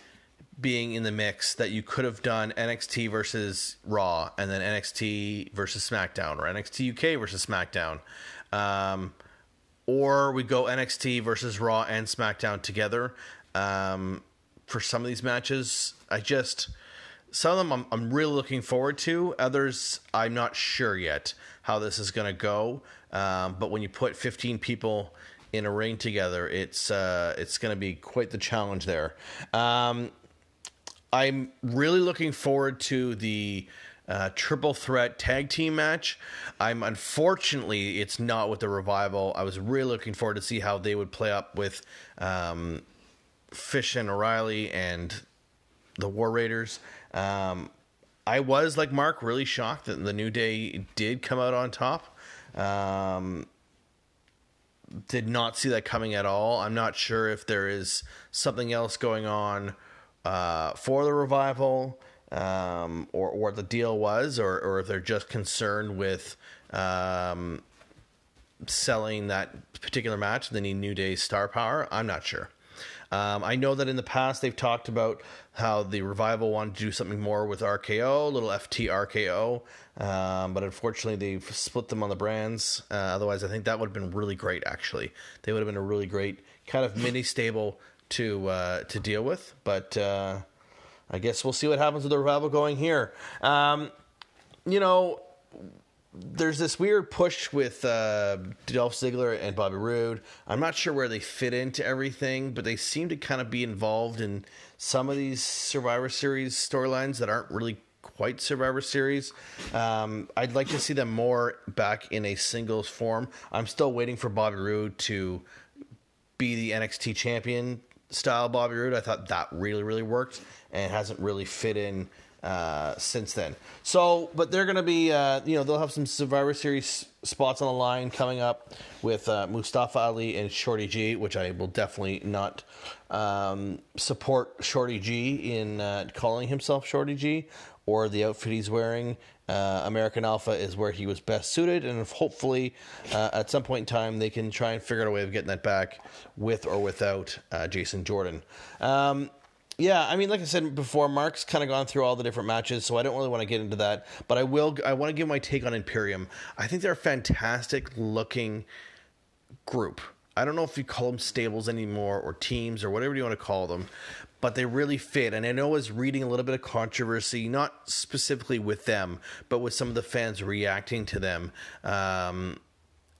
being in the mix that you could have done NXT versus Raw and then NXT versus SmackDown or NXT UK versus SmackDown. Um, or we go NXT versus Raw and SmackDown together um, for some of these matches. I just some of them I'm, I'm really looking forward to. Others I'm not sure yet how this is going to go. Um, but when you put 15 people in a ring together, it's uh, it's going to be quite the challenge there. Um, I'm really looking forward to the uh, triple threat tag team match. I'm unfortunately it's not with the revival. I was really looking forward to see how they would play up with um, Fish and O'Reilly and the War Raiders. Um, I was like Mark, really shocked that the New Day did come out on top. Um, did not see that coming at all. I'm not sure if there is something else going on uh, for the revival, um, or, or what the deal was, or, or if they're just concerned with um, selling that particular match. They need New Day's star power. I'm not sure. Um, I know that in the past they've talked about how the revival wanted to do something more with RKO, a little FT RKO, um, but unfortunately they've split them on the brands. Uh, otherwise, I think that would have been really great. Actually, they would have been a really great kind of mini stable to uh, to deal with. But uh, I guess we'll see what happens with the revival going here. Um, you know, there's this weird push with uh, Dolph Ziggler and Bobby Roode. I'm not sure where they fit into everything, but they seem to kind of be involved in some of these Survivor Series storylines that aren't really quite Survivor Series. Um, I'd like to see them more back in a singles form. I'm still waiting for Bobby Roode to be the NXT champion style Bobby Roode. I thought that really, really worked and hasn't really fit in uh, since then. So, but they're going to be, uh, you know, they'll have some Survivor Series spots on the line coming up with uh, Mustafa Ali and Shorty G, which I will definitely not um, support Shorty G in uh, calling himself Shorty G or the outfit he's wearing. Uh, American Alpha is where he was best suited, and hopefully, uh, at some point in time, they can try and figure out a way of getting that back with or without Jason Jordan. Um, yeah, I mean, like I said before, Mark's kind of gone through all the different matches, so I don't really want to get into that. But I will. I want to give my take on Imperium. I think they're a fantastic looking group. I don't know if you call them stables anymore or teams or whatever you want to call them, but they really fit. And I know I was reading a little bit of controversy, not specifically with them, but with some of the fans reacting to them, um,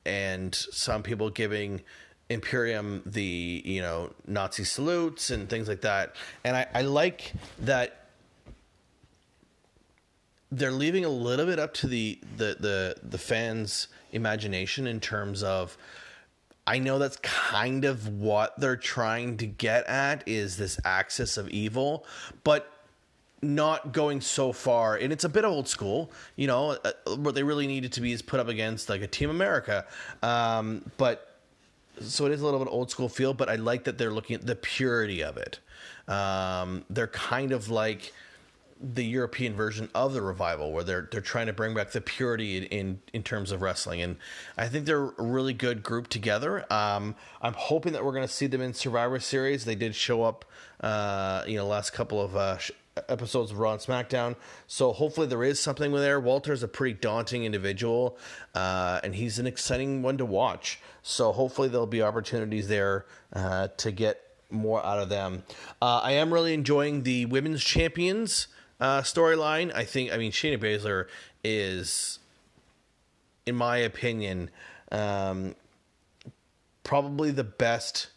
and some people giving Imperium the you know Nazi salutes and things like that, and I, I like that they're leaving a little bit up to the the the the fans' imagination in terms of. I know that's kind of what they're trying to get at is this axis of evil, but not going so far and it's a bit old school you know uh, what they really needed to be is put up against like a team america um, but so it is a little bit old school feel, but I like that they're looking at the purity of it. Um, they're kind of like the European version of the revival, where they're they're trying to bring back the purity in in, in terms of wrestling, and I think they're a really good group together. Um, I'm hoping that we're going to see them in Survivor Series. They did show up, uh, you know, last couple of uh, episodes of Raw and SmackDown. So hopefully there is something there. Walter's a pretty daunting individual, uh, and he's an exciting one to watch. So hopefully there'll be opportunities there uh, to get more out of them. Uh, I am really enjoying the women's champions uh, storyline. I think, I mean, Shayna Baszler is, in my opinion, um, probably the best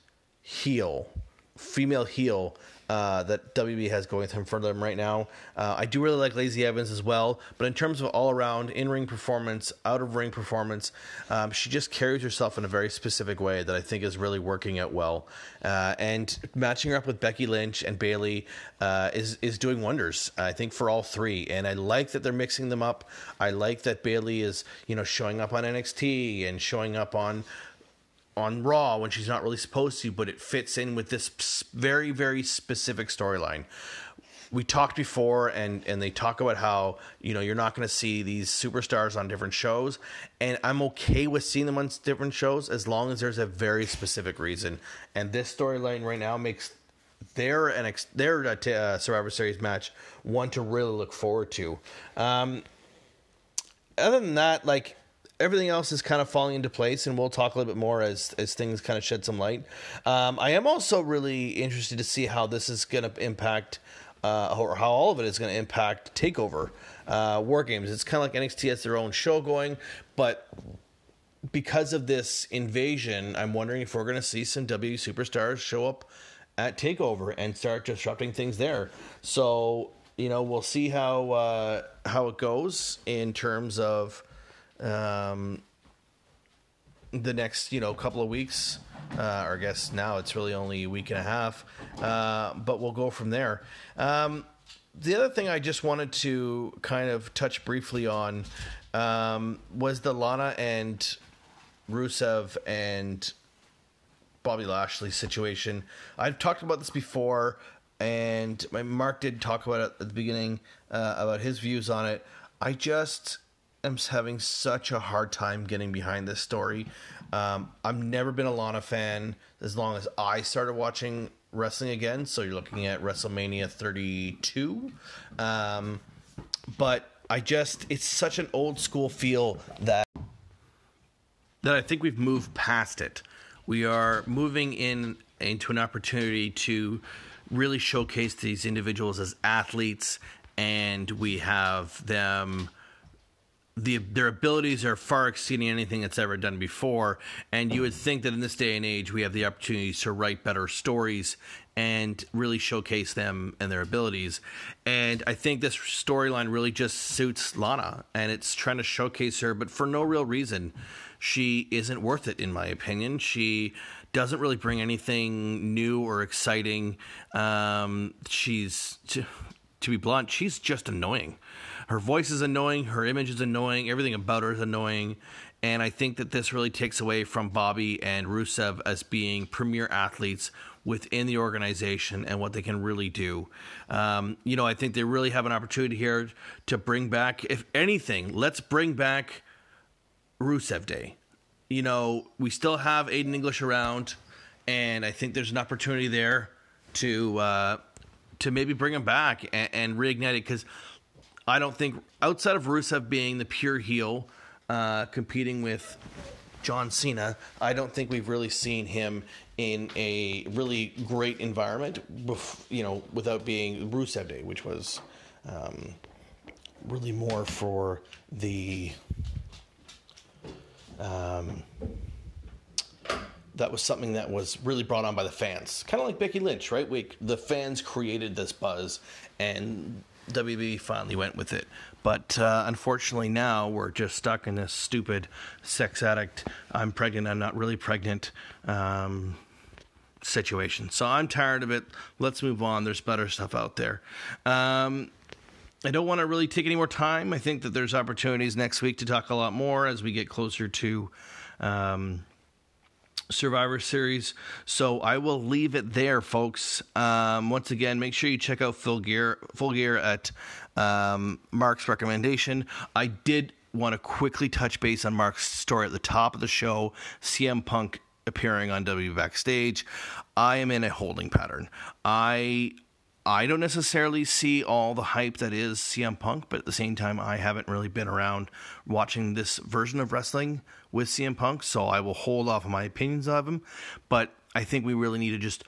heel, female heel uh, that WB has going in front of them right now. Uh, I do really like Lacey Evans as well, but in terms of all around in ring performance, out of ring performance, um, she just carries herself in a very specific way that I think is really working out well. Uh, and matching her up with Becky Lynch and Bayley uh, is is doing wonders. I think for all three, and I like that they're mixing them up. I like that Bayley is you know showing up on NXT and showing up on on Raw when she's not really supposed to, but it fits in with this very, very specific storyline. We talked before, and and they talk about how you know you're not going to see these superstars on different shows, and I'm okay with seeing them on different shows as long as there's a very specific reason. And this storyline right now makes their an ex- their uh, uh, Survivor Series match one to really look forward to. Um, other than that, like everything else is kind of falling into place, and we'll talk a little bit more as as things kind of shed some light. Um, I am also really interested to see how this is going to impact uh, or how all of it is going to impact Takeover uh, War Games. It's kind of like NXT has their own show going, but because of this invasion, I'm wondering if we're going to see some W superstars show up at Takeover and start disrupting things there. So you know, we'll see how uh, how it goes in terms of um, the next you know couple of weeks. Uh, or I guess now it's really only a week and a half, uh, but we'll go from there. Um, the other thing I just wanted to kind of touch briefly on um, was the Lana and Rusev and Bobby Lashley situation. I've talked about this before, and my Mark did talk about it at the beginning uh, about his views on it. I just am having such a hard time getting behind this story. Um, I've never been a Lana fan as long as I started watching wrestling again. So you're looking at WrestleMania 32. Um, but I just, it's such an old school feel that that I think we've moved past it. We are moving in into an opportunity to really showcase these individuals as athletes, and we have them the their abilities are far exceeding anything that's ever done before. And you would think that in this day and age we have the opportunity to write better stories and really showcase them and their abilities. And i think this storyline really just suits lana and it's trying to showcase her but for no real reason. She isn't worth it in my opinion. She doesn't really bring anything new or exciting. Um, she's to, to be blunt she's just annoying her voice is annoying, her image is annoying, everything about her is annoying. And I think that this really takes away from Bobby and Rusev as being premier athletes within the organization and what they can really do. Um, you know, I think they really have an opportunity here to bring back, if anything, let's bring back Rusev Day. You know, we still have Aiden English around, and I think there's an opportunity there to uh, to maybe bring him back and, and reignite it because I don't think outside of Rusev being the pure heel, uh, competing with John Cena, I don't think we've really seen him in a really great environment. You know, without being Rusev Day, which was um, really more for the. Um, that was something that was really brought on by the fans, kind of like Becky Lynch, right? We, the fans created this buzz, and WB finally went with it. But uh, unfortunately, now we're just stuck in this stupid sex addict, I'm pregnant, I'm not really pregnant um, situation. So I'm tired of it. Let's move on. There's better stuff out there. Um, I don't want to really take any more time. I think that there's opportunities next week to talk a lot more as we get closer to. Um, Survivor Series. So I will leave it there, folks. Um, once again, make sure you check out Full Gear, Full Gear at um, Mark's recommendation. I did want to quickly touch base on Mark's story at the top of the show. CM Punk appearing on W Backstage. I am in a holding pattern. I I don't necessarily see all the hype that is CM Punk, but at the same time, I haven't really been around watching this version of wrestling with CM Punk, so I will hold off on my opinions of him. But I think we really need to just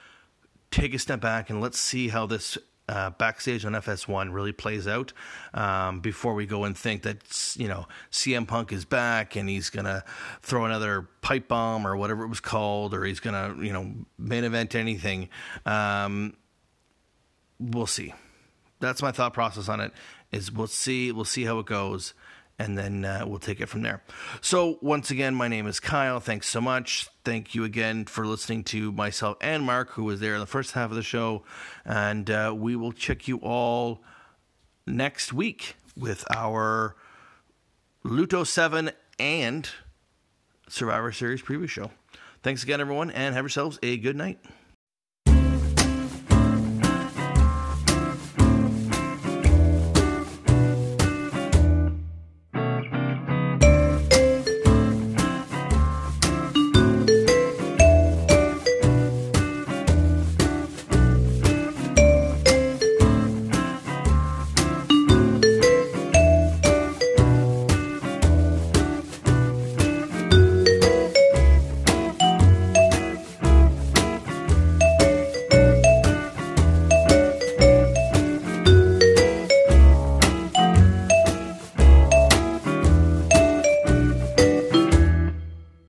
take a step back and let's see how this uh, backstage on FS1 really plays out um, before we go and think that you know CM Punk is back and he's gonna throw another pipe bomb or whatever it was called, or he's gonna you know main event anything. Um, we'll see. That's my thought process on it. Is we'll see. We'll see how it goes, and then uh, we'll take it from there. So once again, my name is Kyle. Thanks so much. Thank you again for listening to myself and Mark, who was there in the first half of the show, and uh, we will check you all next week with our Luto Seven and Survivor Series preview show. Thanks again, everyone, and have yourselves a good night.